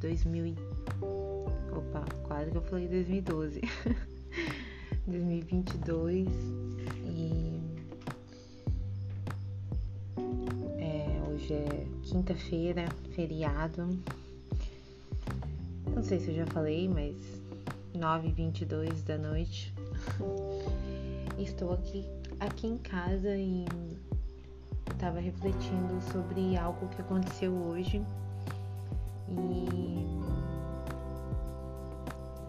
2000 e... Opa, quase que eu falei 2012. 2022 e é, hoje é quinta-feira, feriado. Não sei se eu já falei, mas 9h22 da noite. Estou aqui, aqui em casa e estava refletindo sobre algo que aconteceu hoje e,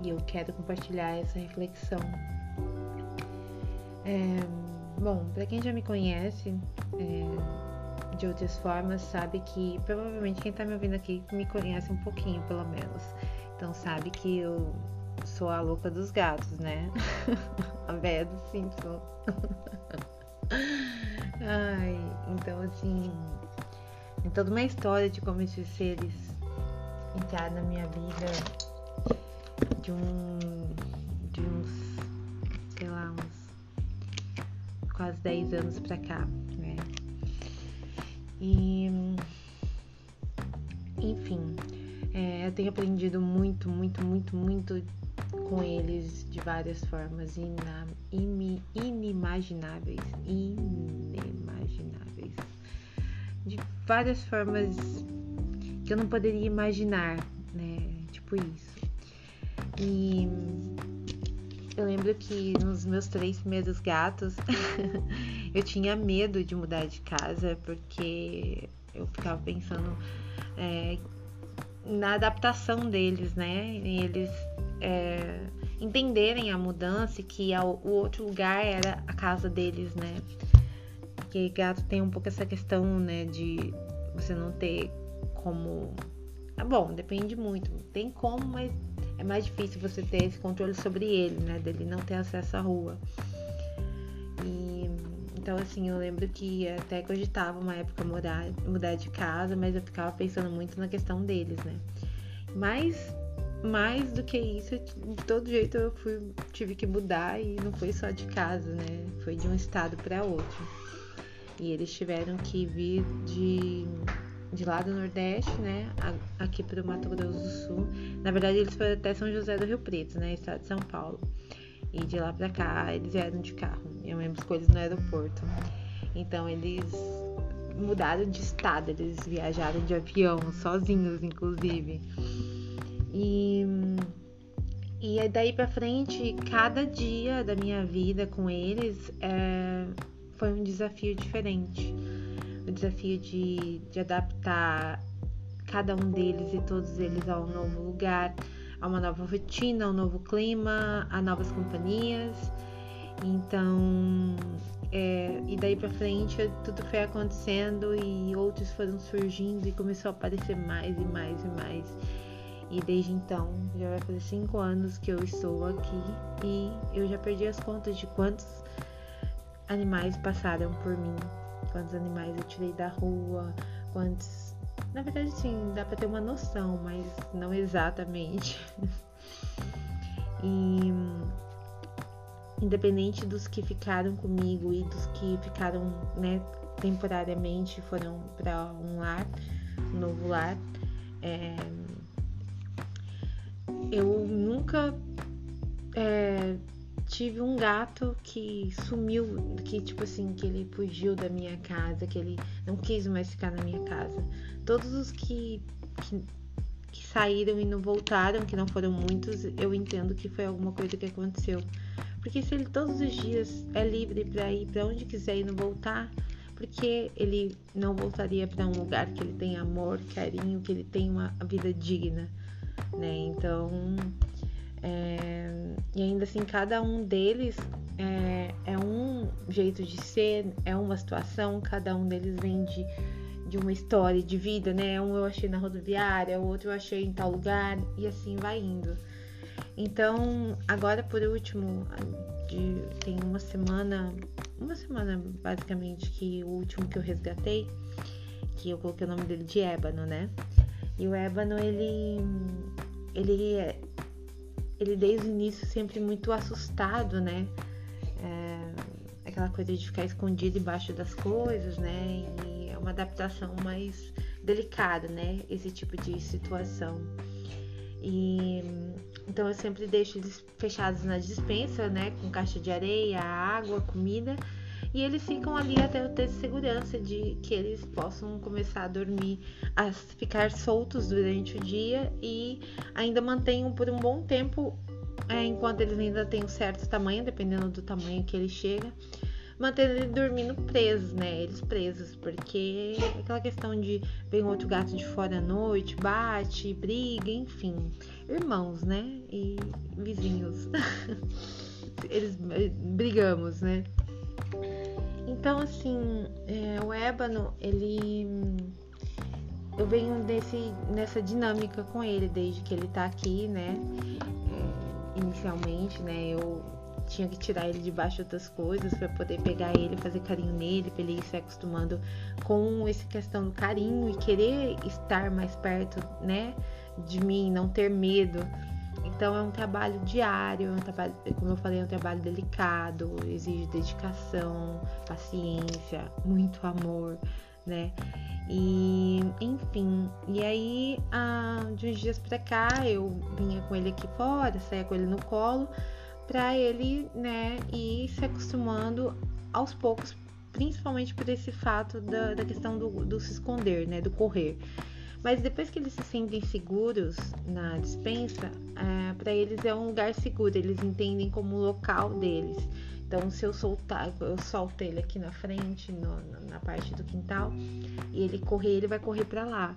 e eu quero compartilhar essa reflexão. É, bom, para quem já me conhece é, de outras formas, sabe que provavelmente quem está me ouvindo aqui me conhece um pouquinho, pelo menos. Então sabe que eu sou a louca dos gatos, né? a véia do Simpson. Ai, então assim, tem toda uma história de como esses seres entraram na minha vida de um de uns, sei lá, uns quase 10 anos pra cá, né? E enfim, é, eu tenho aprendido muito, muito, muito, muito com eles de várias formas ina, in, inimagináveis, inimagináveis, de várias formas que eu não poderia imaginar, né? Tipo isso. E eu lembro que nos meus três primeiros gatos eu tinha medo de mudar de casa porque eu ficava pensando é, na adaptação deles, né? E eles é, entenderem a mudança e que o outro lugar era a casa deles, né? Porque gato tem um pouco essa questão, né, de você não ter como. Ah, bom, depende muito. Tem como, mas é mais difícil você ter esse controle sobre ele, né? Dele não ter acesso à rua. E então, assim, eu lembro que até cogitava uma época mudar, mudar de casa, mas eu ficava pensando muito na questão deles, né? Mas mais do que isso, de todo jeito eu fui, tive que mudar e não foi só de casa, né? Foi de um estado para outro. E eles tiveram que vir de, de lá do Nordeste, né? Aqui para o Mato Grosso do Sul. Na verdade, eles foram até São José do Rio Preto, né? Estado de São Paulo. E de lá para cá, eles vieram de carro. Eu lembro com eles no aeroporto. Então, eles mudaram de estado, eles viajaram de avião, sozinhos, inclusive. E, e daí pra frente, cada dia da minha vida com eles é, foi um desafio diferente. O desafio de, de adaptar cada um deles e todos eles a um novo lugar, a uma nova rotina, a um novo clima, a novas companhias. Então, é, e daí pra frente tudo foi acontecendo e outros foram surgindo e começou a aparecer mais e mais e mais. E desde então, já vai fazer cinco anos que eu estou aqui e eu já perdi as contas de quantos animais passaram por mim, quantos animais eu tirei da rua, quantos. Na verdade, sim, dá para ter uma noção, mas não exatamente. e independente dos que ficaram comigo e dos que ficaram, né, temporariamente, foram para um lar, um novo lar. É, eu nunca é, tive um gato que sumiu, que tipo assim, que ele fugiu da minha casa, que ele não quis mais ficar na minha casa. Todos os que, que, que saíram e não voltaram, que não foram muitos, eu entendo que foi alguma coisa que aconteceu. Porque se ele todos os dias é livre para ir para onde quiser e não voltar, porque ele não voltaria para um lugar que ele tem amor, carinho, que ele tem uma vida digna? né? Então, é, e ainda assim, cada um deles é, é, um jeito de ser, é uma situação, cada um deles vem de, de uma história de vida, né? Um eu achei na rodoviária, o outro eu achei em tal lugar, e assim vai indo. Então, agora por último, de, tem uma semana, uma semana basicamente, que o último que eu resgatei, que eu coloquei o nome dele de Ébano, né? E o ébano, ele, ele, ele desde o início sempre muito assustado, né? É, aquela coisa de ficar escondido embaixo das coisas, né? E é uma adaptação mais delicada, né? Esse tipo de situação. E então eu sempre deixo eles fechados na dispensa, né, com caixa de areia, água, comida, e eles ficam ali até eu ter segurança de que eles possam começar a dormir, a ficar soltos durante o dia e ainda mantenham por um bom tempo, é, enquanto eles ainda têm um certo tamanho, dependendo do tamanho que ele chega manter ele dormindo presos, né? Eles presos, porque aquela questão de vem outro gato de fora à noite, bate, briga, enfim. Irmãos, né? E vizinhos. Eles eh, brigamos, né? Então, assim, é, o ébano, ele. Eu venho desse, nessa dinâmica com ele desde que ele tá aqui, né? Inicialmente, né? Eu tinha que tirar ele debaixo de outras coisas para poder pegar ele, fazer carinho nele, para ele ir se acostumando com essa questão do carinho e querer estar mais perto, né, de mim, não ter medo. Então é um trabalho diário, é um trabalho, como eu falei, é um trabalho delicado, exige dedicação, paciência, muito amor, né? E enfim, e aí ah, de uns dias pra cá eu vinha com ele aqui fora, saía com ele no colo para ele, né, ir se acostumando aos poucos, principalmente por esse fato da, da questão do, do se esconder, né, do correr. Mas depois que eles se sentem seguros na dispensa, é, para eles é um lugar seguro, eles entendem como local deles. Então, se eu soltar, eu solto ele aqui na frente, no, na parte do quintal, e ele correr, ele vai correr para lá.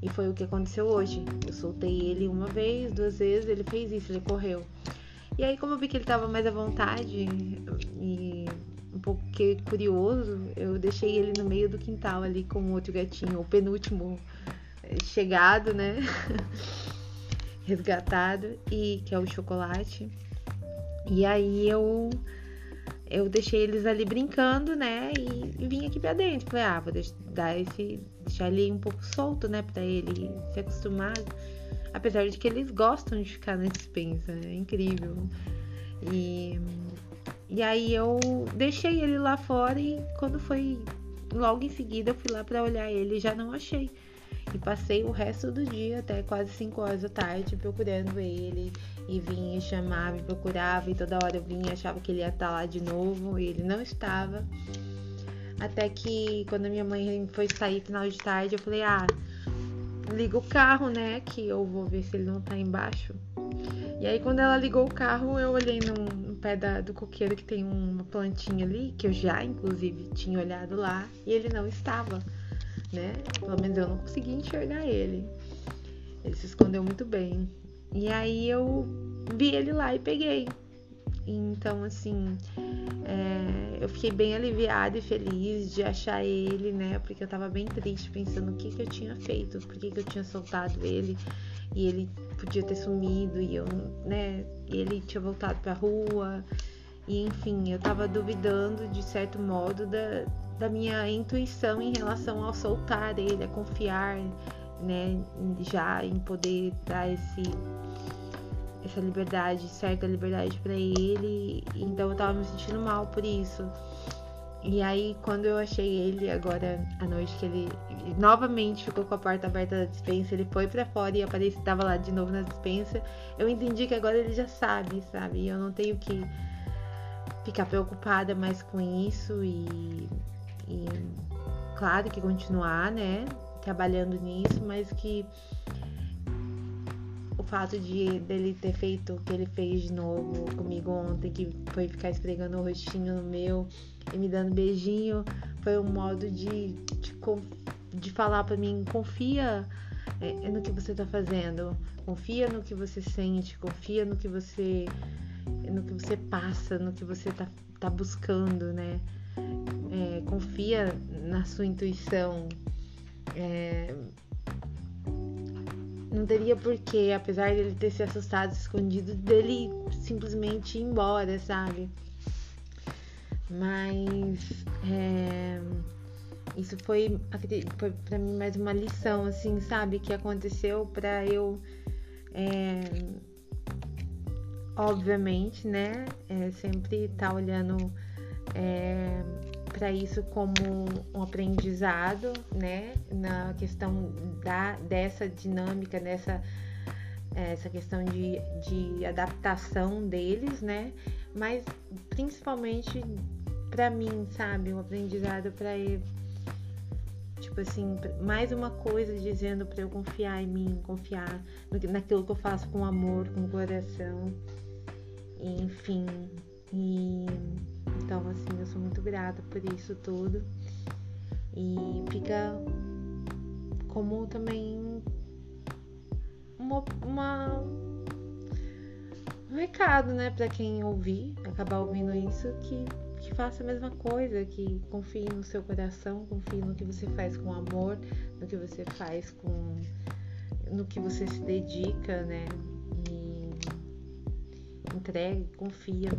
E foi o que aconteceu hoje. Eu soltei ele uma vez, duas vezes, ele fez isso, ele correu. E aí, como eu vi que ele tava mais à vontade e um pouco curioso, eu deixei ele no meio do quintal ali com outro gatinho, o penúltimo chegado, né? Resgatado, e que é o chocolate. E aí eu eu deixei eles ali brincando, né? E, e vim aqui pra dentro. Falei, ah, vou dar esse. deixar ele um pouco solto, né? Pra ele se acostumar. Apesar de que eles gostam de ficar na dispensa, é incrível. E, e aí eu deixei ele lá fora e quando foi logo em seguida eu fui lá para olhar ele e já não achei. E passei o resto do dia, até quase 5 horas da tarde, procurando ele. E vinha, chamava e procurava. E toda hora eu vinha, achava que ele ia estar lá de novo. E ele não estava. Até que quando minha mãe foi sair final de tarde, eu falei: Ah, liga o carro, né? Que eu vou ver se ele não tá embaixo. E aí, quando ela ligou o carro, eu olhei no, no pé da, do coqueiro que tem uma plantinha ali, que eu já, inclusive, tinha olhado lá, e ele não estava, né? Pelo menos eu não consegui enxergar ele. Ele se escondeu muito bem. E aí eu vi ele lá e peguei. Então, assim, é, eu fiquei bem aliviada e feliz de achar ele, né? Porque eu tava bem triste pensando o que, que eu tinha feito, por que, que eu tinha soltado ele e ele podia ter sumido e eu, né? E ele tinha voltado pra rua. E enfim, eu tava duvidando de certo modo da, da minha intuição em relação ao soltar ele, a confiar, né? Já em poder dar esse essa liberdade, certa liberdade para ele, então eu tava me sentindo mal por isso. E aí, quando eu achei ele agora à noite, que ele novamente ficou com a porta aberta da dispensa, ele foi para fora e apareceu, tava lá de novo na dispensa, eu entendi que agora ele já sabe, sabe? E eu não tenho que ficar preocupada mais com isso e, e claro que continuar, né? Trabalhando nisso, mas que fato de dele ter feito o que ele fez de novo comigo ontem, que foi ficar esfregando o rostinho no meu e me dando beijinho, foi um modo de, de, de falar para mim, confia é, no que você tá fazendo, confia no que você sente, confia no que você no que você passa, no que você tá, tá buscando, né? É, confia na sua intuição. É, não teria porquê, apesar dele ter se assustado, escondido, dele simplesmente ir embora, sabe? Mas é, isso foi, foi para mim mais uma lição, assim, sabe? Que aconteceu para eu, é, obviamente, né? É, sempre tá olhando é, para isso como um aprendizado, né, na questão da dessa dinâmica, dessa essa questão de, de adaptação deles, né? Mas principalmente para mim, sabe? Um aprendizado para. Tipo assim, mais uma coisa dizendo para eu confiar em mim, confiar naquilo que eu faço com amor, com coração. Enfim. E então assim, eu sou muito grata por isso tudo. E fica como também uma, uma um recado, né, para quem ouvir, acabar ouvindo isso, que, que faça a mesma coisa, que confie no seu coração, confie no que você faz com amor, no que você faz com no que você se dedica, né? E entregue, confia.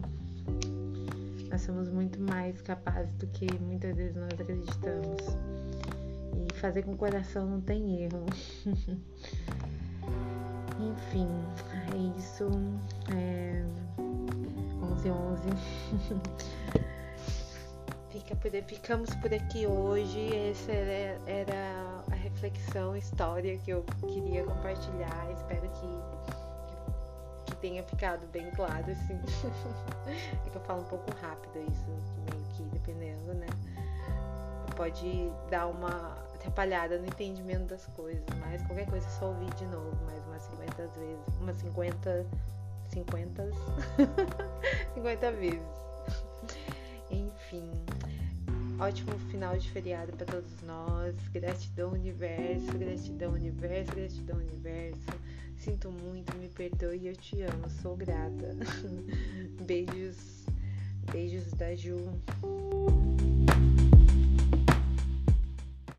Nós somos muito mais capazes do que muitas vezes nós acreditamos. E fazer com o coração não tem erro. Enfim, é isso. É 11 11. Fica por, ficamos por aqui hoje. Essa era, a reflexão, história que eu queria compartilhar. Espero que tenha ficado bem claro, assim. é que eu falo um pouco rápido isso, meio que dependendo, né? Pode dar uma atrapalhada no entendimento das coisas, mas qualquer coisa é só ouvir de novo mais umas 50 vezes. Umas 50. 50. 50 vezes. Enfim. Ótimo final de feriado para todos nós. Gratidão, universo. Gratidão, universo. Gratidão, universo. Sinto muito, me perdoe, eu te amo. Sou grata. Beijos. Beijos da Ju.